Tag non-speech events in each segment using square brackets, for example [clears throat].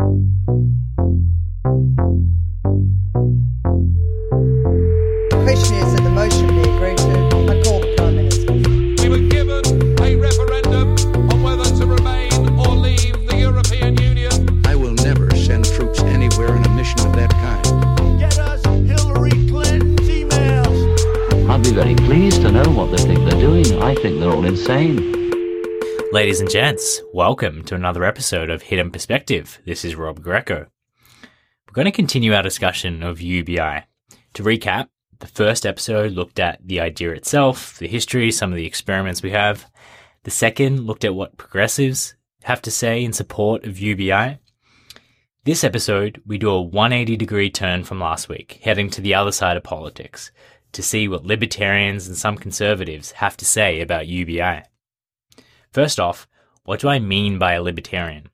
The Ladies and gents, welcome to another episode of Hidden Perspective. This is Rob Greco. We're going to continue our discussion of UBI. To recap, the first episode looked at the idea itself, the history, some of the experiments we have. The second looked at what progressives have to say in support of UBI. This episode, we do a 180 degree turn from last week, heading to the other side of politics to see what libertarians and some conservatives have to say about UBI. First off, what do I mean by a libertarian?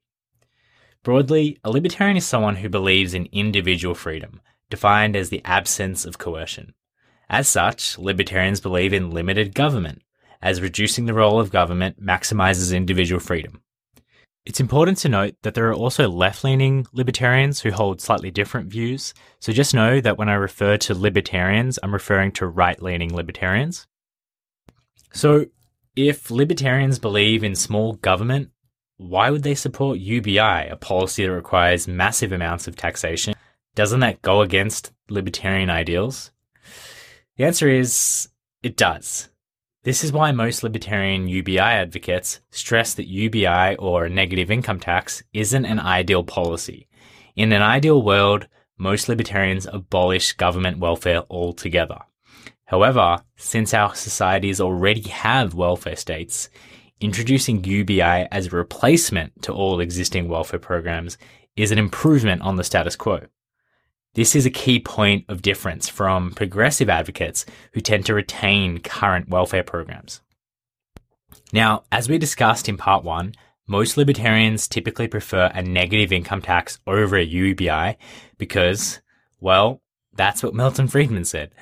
Broadly, a libertarian is someone who believes in individual freedom, defined as the absence of coercion. As such, libertarians believe in limited government, as reducing the role of government maximizes individual freedom. It's important to note that there are also left leaning libertarians who hold slightly different views, so just know that when I refer to libertarians, I'm referring to right leaning libertarians. So, if libertarians believe in small government, why would they support UBI, a policy that requires massive amounts of taxation? Doesn't that go against libertarian ideals? The answer is it does. This is why most libertarian UBI advocates stress that UBI or negative income tax isn't an ideal policy. In an ideal world, most libertarians abolish government welfare altogether. However, since our societies already have welfare states, introducing UBI as a replacement to all existing welfare programs is an improvement on the status quo. This is a key point of difference from progressive advocates who tend to retain current welfare programs. Now, as we discussed in part one, most libertarians typically prefer a negative income tax over a UBI because, well, that's what Milton Friedman said.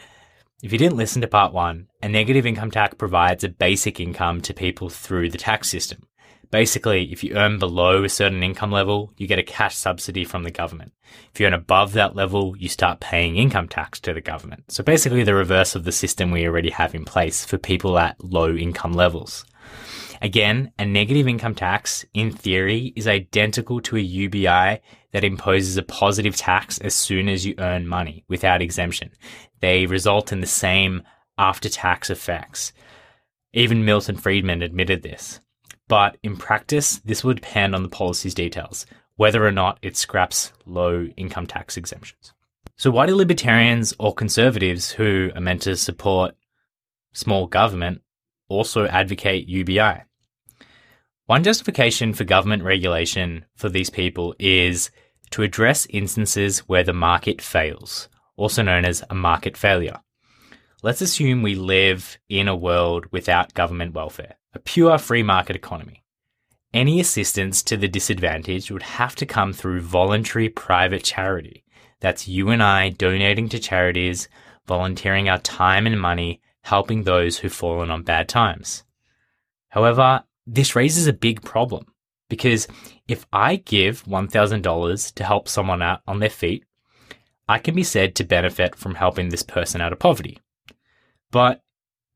If you didn't listen to part one, a negative income tax provides a basic income to people through the tax system. Basically, if you earn below a certain income level, you get a cash subsidy from the government. If you earn above that level, you start paying income tax to the government. So basically the reverse of the system we already have in place for people at low income levels. Again, a negative income tax, in theory, is identical to a UBI that imposes a positive tax as soon as you earn money without exemption. They result in the same after tax effects. Even Milton Friedman admitted this. But in practice, this would depend on the policy's details, whether or not it scraps low income tax exemptions. So, why do libertarians or conservatives who are meant to support small government also advocate UBI? One justification for government regulation for these people is to address instances where the market fails, also known as a market failure. Let's assume we live in a world without government welfare, a pure free market economy. Any assistance to the disadvantaged would have to come through voluntary private charity. That's you and I donating to charities, volunteering our time and money, helping those who've fallen on bad times. However, this raises a big problem because if I give $1,000 to help someone out on their feet, I can be said to benefit from helping this person out of poverty. But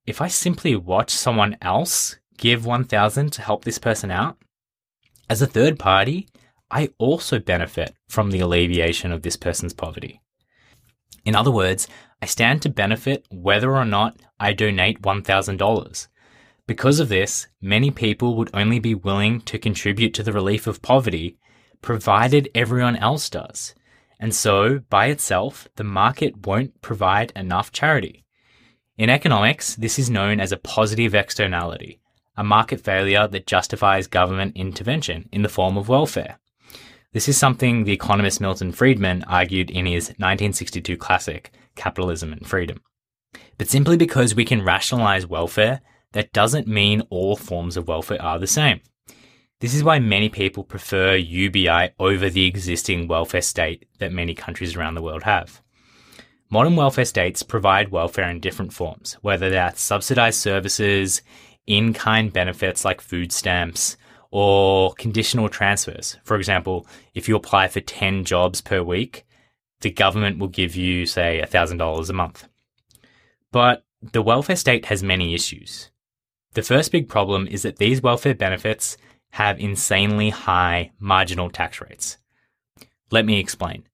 if I simply watch someone else give 1000 to help this person out, as a third party, I also benefit from the alleviation of this person's poverty. In other words, I stand to benefit whether or not I donate $1,000. Because of this, many people would only be willing to contribute to the relief of poverty provided everyone else does. And so, by itself, the market won't provide enough charity. In economics, this is known as a positive externality, a market failure that justifies government intervention in the form of welfare. This is something the economist Milton Friedman argued in his 1962 classic, Capitalism and Freedom. But simply because we can rationalize welfare, that doesn't mean all forms of welfare are the same. This is why many people prefer UBI over the existing welfare state that many countries around the world have. Modern welfare states provide welfare in different forms, whether that's subsidized services, in kind benefits like food stamps, or conditional transfers. For example, if you apply for 10 jobs per week, the government will give you, say, $1,000 a month. But the welfare state has many issues. The first big problem is that these welfare benefits have insanely high marginal tax rates. Let me explain.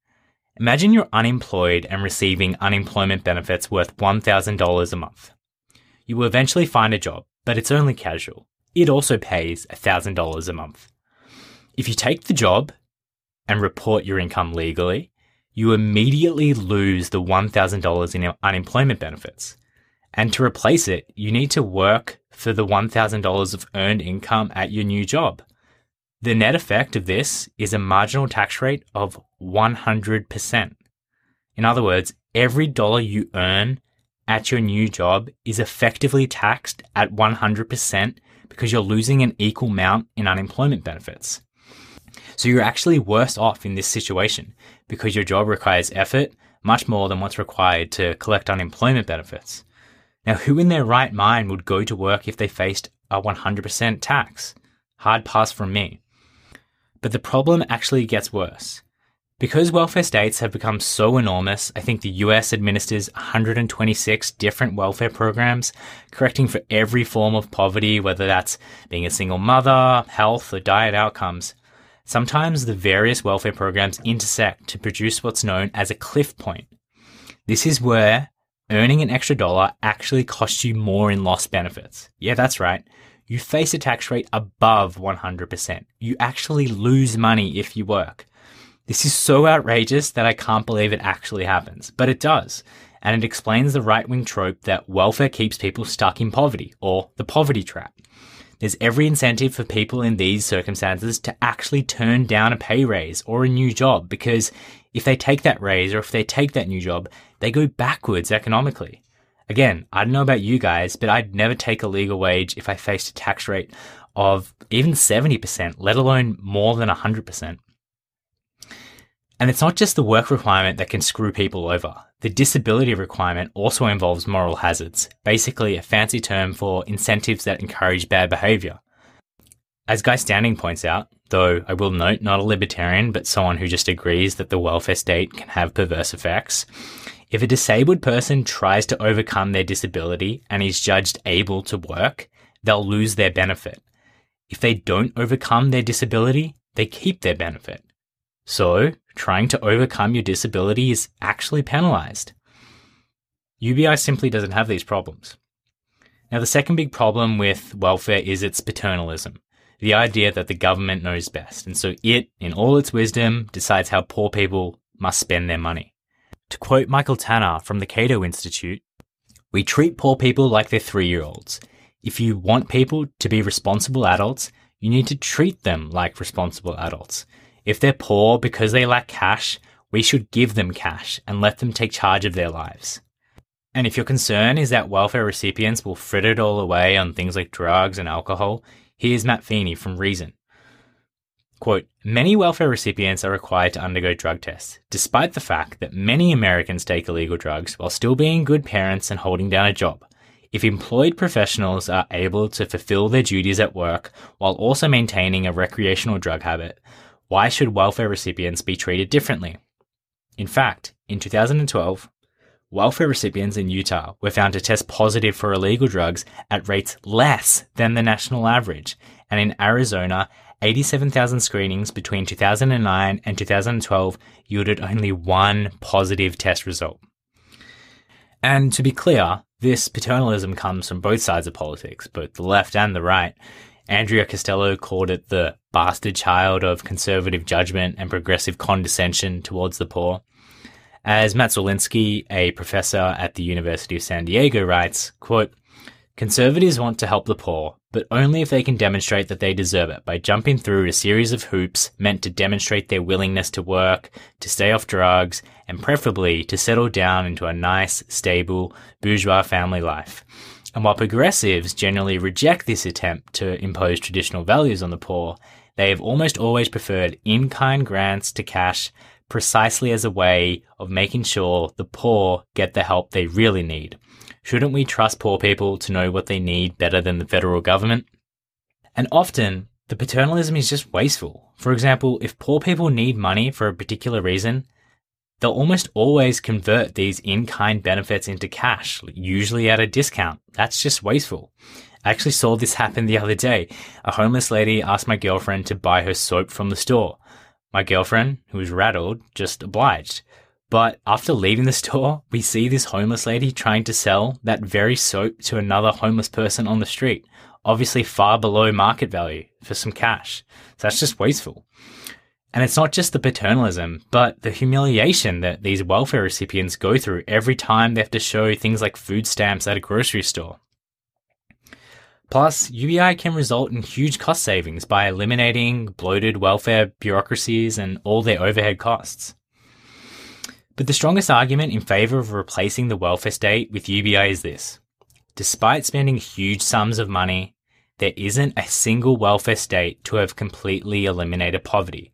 Imagine you're unemployed and receiving unemployment benefits worth $1,000 a month. You will eventually find a job, but it's only casual. It also pays $1,000 a month. If you take the job and report your income legally, you immediately lose the $1,000 in unemployment benefits. And to replace it, you need to work for the $1,000 of earned income at your new job. The net effect of this is a marginal tax rate of 100%. In other words, every dollar you earn at your new job is effectively taxed at 100% because you're losing an equal amount in unemployment benefits. So you're actually worse off in this situation because your job requires effort much more than what's required to collect unemployment benefits. Now, who in their right mind would go to work if they faced a 100% tax? Hard pass from me. But the problem actually gets worse. Because welfare states have become so enormous, I think the US administers 126 different welfare programs, correcting for every form of poverty, whether that's being a single mother, health, or diet outcomes. Sometimes the various welfare programs intersect to produce what's known as a cliff point. This is where earning an extra dollar actually costs you more in lost benefits. Yeah, that's right. You face a tax rate above 100%. You actually lose money if you work. This is so outrageous that I can't believe it actually happens, but it does. And it explains the right wing trope that welfare keeps people stuck in poverty, or the poverty trap. There's every incentive for people in these circumstances to actually turn down a pay raise or a new job because if they take that raise or if they take that new job, they go backwards economically. Again, I don't know about you guys, but I'd never take a legal wage if I faced a tax rate of even 70%, let alone more than 100%. And it's not just the work requirement that can screw people over. The disability requirement also involves moral hazards, basically a fancy term for incentives that encourage bad behavior. As Guy Standing points out, though I will note not a libertarian, but someone who just agrees that the welfare state can have perverse effects, if a disabled person tries to overcome their disability and is judged able to work, they'll lose their benefit. If they don't overcome their disability, they keep their benefit. So, trying to overcome your disability is actually penalized. UBI simply doesn't have these problems. Now, the second big problem with welfare is its paternalism the idea that the government knows best, and so it, in all its wisdom, decides how poor people must spend their money. To quote Michael Tanner from the Cato Institute, we treat poor people like they're three year olds. If you want people to be responsible adults, you need to treat them like responsible adults. If they're poor because they lack cash, we should give them cash and let them take charge of their lives. And if your concern is that welfare recipients will fritter it all away on things like drugs and alcohol, here's Matt Feeney from Reason. Quote, many welfare recipients are required to undergo drug tests, despite the fact that many Americans take illegal drugs while still being good parents and holding down a job. If employed professionals are able to fulfill their duties at work while also maintaining a recreational drug habit, why should welfare recipients be treated differently? In fact, in 2012, welfare recipients in Utah were found to test positive for illegal drugs at rates less than the national average, and in Arizona, 87,000 screenings between 2009 and 2012 yielded only one positive test result. And to be clear, this paternalism comes from both sides of politics, both the left and the right. Andrea Costello called it the bastard child of conservative judgment and progressive condescension towards the poor. As Matt Zwolinski, a professor at the University of San Diego, writes, quote, Conservatives want to help the poor, but only if they can demonstrate that they deserve it by jumping through a series of hoops meant to demonstrate their willingness to work, to stay off drugs, and preferably to settle down into a nice, stable, bourgeois family life. And while progressives generally reject this attempt to impose traditional values on the poor, they have almost always preferred in kind grants to cash precisely as a way of making sure the poor get the help they really need Shouldn't we trust poor people to know what they need better than the federal government? And often, The paternalism is just wasteful. For example, if poor people need money for a particular reason, they'll almost always convert these in kind benefits into cash, usually at a discount. That's just wasteful. I actually saw this happen the other day. A homeless lady asked my girlfriend to buy her soap from the store. My girlfriend, who was rattled, just obliged. But after leaving the store, we see this homeless lady trying to sell that very soap to another homeless person on the street, obviously far below market value for some cash. So that's just wasteful. And it's not just the paternalism, but the humiliation that these welfare recipients go through every time they have to show things like food stamps at a grocery store. Plus, UBI can result in huge cost savings by eliminating bloated welfare bureaucracies and all their overhead costs. But the strongest argument in favour of replacing the welfare state with UBI is this. Despite spending huge sums of money, there isn't a single welfare state to have completely eliminated poverty.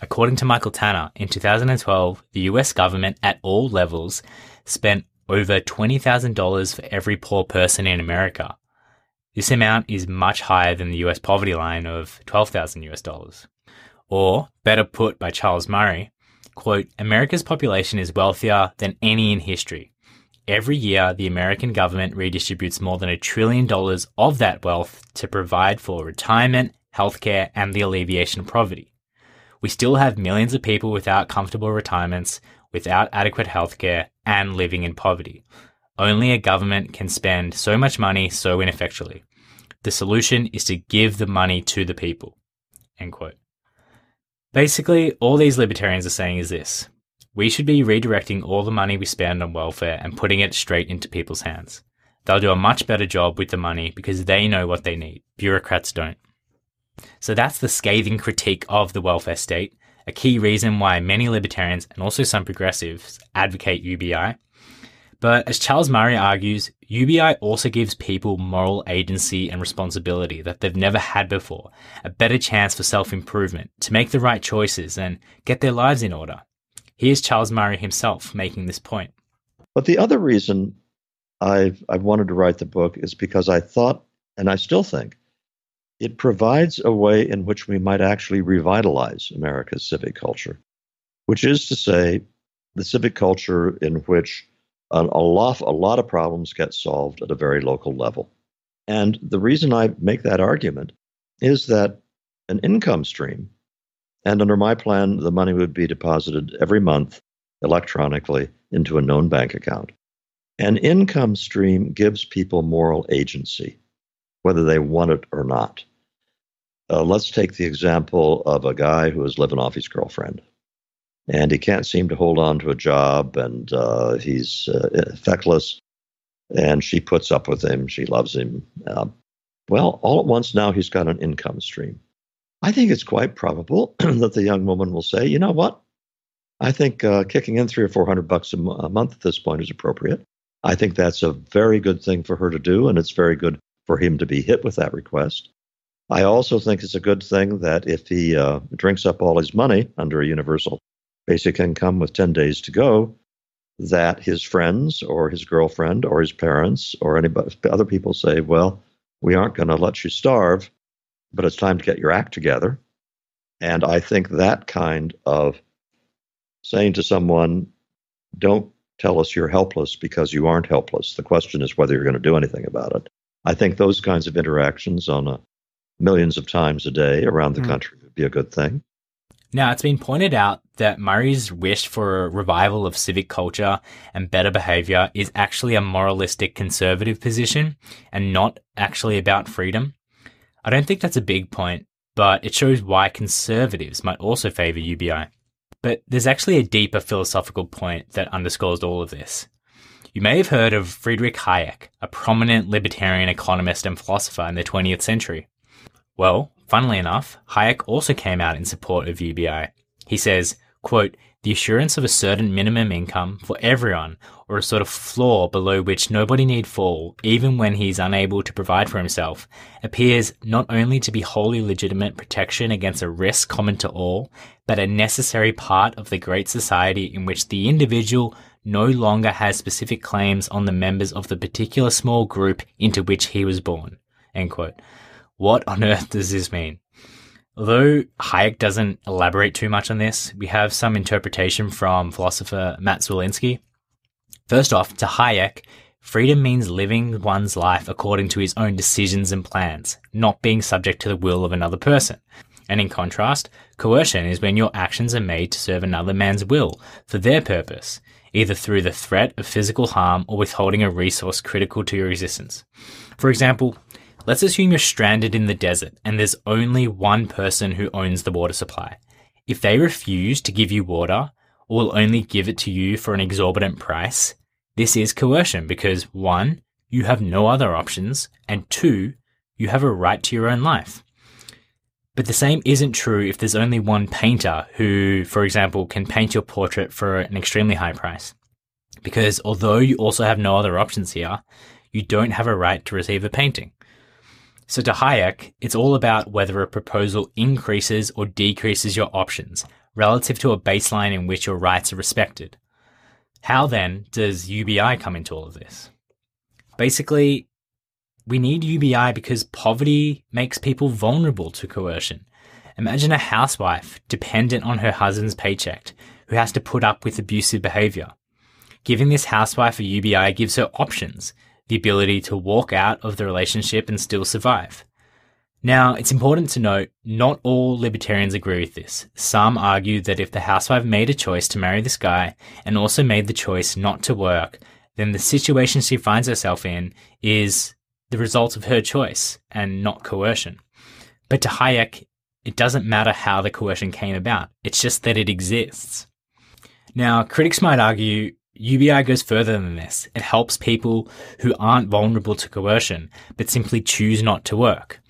According to Michael Tanner, in 2012, the US government at all levels spent over $20,000 for every poor person in America. This amount is much higher than the US poverty line of 12,000 US dollars. Or, better put by Charles Murray, quote, America's population is wealthier than any in history. Every year, the American government redistributes more than a trillion dollars of that wealth to provide for retirement, healthcare, and the alleviation of poverty. We still have millions of people without comfortable retirements, without adequate healthcare, and living in poverty. Only a government can spend so much money so ineffectually. The solution is to give the money to the people. End quote. Basically, all these libertarians are saying is this we should be redirecting all the money we spend on welfare and putting it straight into people's hands. They'll do a much better job with the money because they know what they need. Bureaucrats don't. So that's the scathing critique of the welfare state, a key reason why many libertarians and also some progressives advocate UBI. But as Charles Murray argues, UBI also gives people moral agency and responsibility that they've never had before, a better chance for self improvement, to make the right choices and get their lives in order. Here's Charles Murray himself making this point. But the other reason I've, I've wanted to write the book is because I thought, and I still think, it provides a way in which we might actually revitalize America's civic culture, which is to say, the civic culture in which an, a, lot, a lot of problems get solved at a very local level. And the reason I make that argument is that an income stream, and under my plan, the money would be deposited every month electronically into a known bank account. An income stream gives people moral agency whether they want it or not. Uh, let's take the example of a guy who is living off his girlfriend, and he can't seem to hold on to a job, and uh, he's uh, feckless, and she puts up with him. She loves him. Uh, well, all at once now he's got an income stream. I think it's quite probable [clears throat] that the young woman will say, you know what? I think uh, kicking in three or four hundred bucks a, m- a month at this point is appropriate. I think that's a very good thing for her to do, and it's very good for him to be hit with that request. I also think it's a good thing that if he uh, drinks up all his money under a universal basic income with 10 days to go, that his friends or his girlfriend or his parents or anybody, other people say, well, we aren't going to let you starve, but it's time to get your act together. And I think that kind of saying to someone, don't tell us you're helpless because you aren't helpless. The question is whether you're going to do anything about it. I think those kinds of interactions on a millions of times a day around the mm. country would be a good thing. Now, it's been pointed out that Murray's wish for a revival of civic culture and better behavior is actually a moralistic conservative position and not actually about freedom. I don't think that's a big point, but it shows why conservatives might also favor UBI. But there's actually a deeper philosophical point that underscores all of this. You may have heard of Friedrich Hayek, a prominent libertarian economist and philosopher in the 20th century. Well, funnily enough, Hayek also came out in support of UBI. He says, quote, the assurance of a certain minimum income for everyone, or a sort of floor below which nobody need fall, even when he is unable to provide for himself, appears not only to be wholly legitimate protection against a risk common to all, but a necessary part of the great society in which the individual no longer has specific claims on the members of the particular small group into which he was born. What on earth does this mean? Although Hayek doesn't elaborate too much on this, we have some interpretation from philosopher Matt Zwolinski. First off, to Hayek, freedom means living one's life according to his own decisions and plans, not being subject to the will of another person. And in contrast, coercion is when your actions are made to serve another man's will for their purpose, either through the threat of physical harm or withholding a resource critical to your existence. For example, let's assume you're stranded in the desert and there's only one person who owns the water supply. If they refuse to give you water or will only give it to you for an exorbitant price, this is coercion because one, you have no other options, and two, you have a right to your own life. But the same isn't true if there's only one painter who, for example, can paint your portrait for an extremely high price. Because although you also have no other options here, you don't have a right to receive a painting. So to Hayek, it's all about whether a proposal increases or decreases your options relative to a baseline in which your rights are respected. How then does UBI come into all of this? Basically, we need UBI because poverty makes people vulnerable to coercion. Imagine a housewife dependent on her husband's paycheck who has to put up with abusive behavior. Giving this housewife a UBI gives her options, the ability to walk out of the relationship and still survive. Now, it's important to note not all libertarians agree with this. Some argue that if the housewife made a choice to marry this guy and also made the choice not to work, then the situation she finds herself in is the result of her choice and not coercion. But to Hayek, it doesn't matter how the coercion came about, it's just that it exists. Now, critics might argue UBI goes further than this. It helps people who aren't vulnerable to coercion, but simply choose not to work.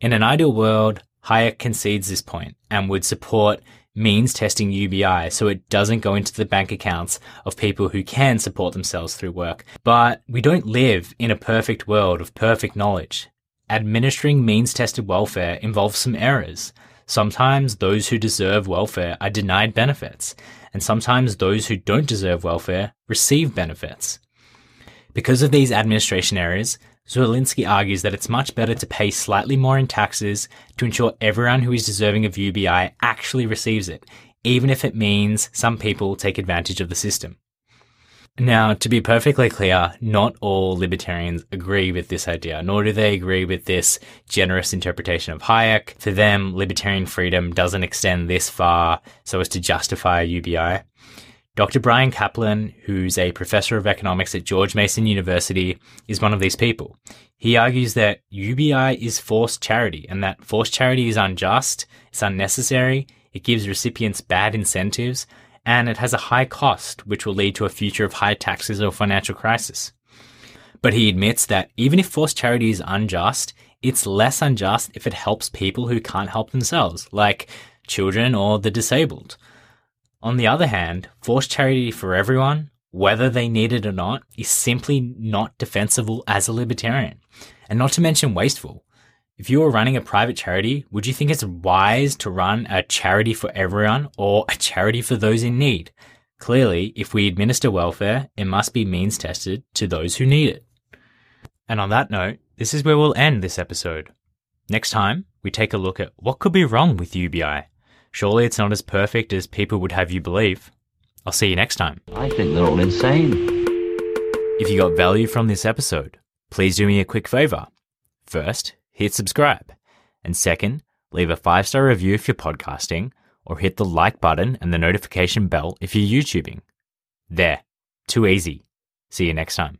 In an ideal world, Hayek concedes this point and would support means testing UBI so it doesn't go into the bank accounts of people who can support themselves through work. But we don't live in a perfect world of perfect knowledge. Administering means tested welfare involves some errors. Sometimes those who deserve welfare are denied benefits, and sometimes those who don't deserve welfare receive benefits. Because of these administration errors, Zwolinski argues that it's much better to pay slightly more in taxes to ensure everyone who is deserving of UBI actually receives it, even if it means some people take advantage of the system. Now, to be perfectly clear, not all libertarians agree with this idea, nor do they agree with this generous interpretation of Hayek. For them, libertarian freedom doesn't extend this far so as to justify UBI. Dr. Bryan Caplan, who's a professor of economics at George Mason University, is one of these people. He argues that UBI is forced charity and that forced charity is unjust, it's unnecessary, it gives recipients bad incentives, and it has a high cost, which will lead to a future of high taxes or financial crisis. But he admits that even if forced charity is unjust, it's less unjust if it helps people who can't help themselves, like children or the disabled. On the other hand, forced charity for everyone, whether they need it or not, is simply not defensible as a libertarian, and not to mention wasteful. If you were running a private charity, would you think it's wise to run a charity for everyone or a charity for those in need? Clearly, if we administer welfare, it must be means tested to those who need it. And on that note, this is where we'll end this episode. Next time, we take a look at what could be wrong with UBI. Surely it's not as perfect as people would have you believe. I'll see you next time. I think they're all insane. If you got value from this episode, please do me a quick favor. First, hit subscribe. And second, leave a five star review if you're podcasting, or hit the like button and the notification bell if you're YouTubing. There. Too easy. See you next time.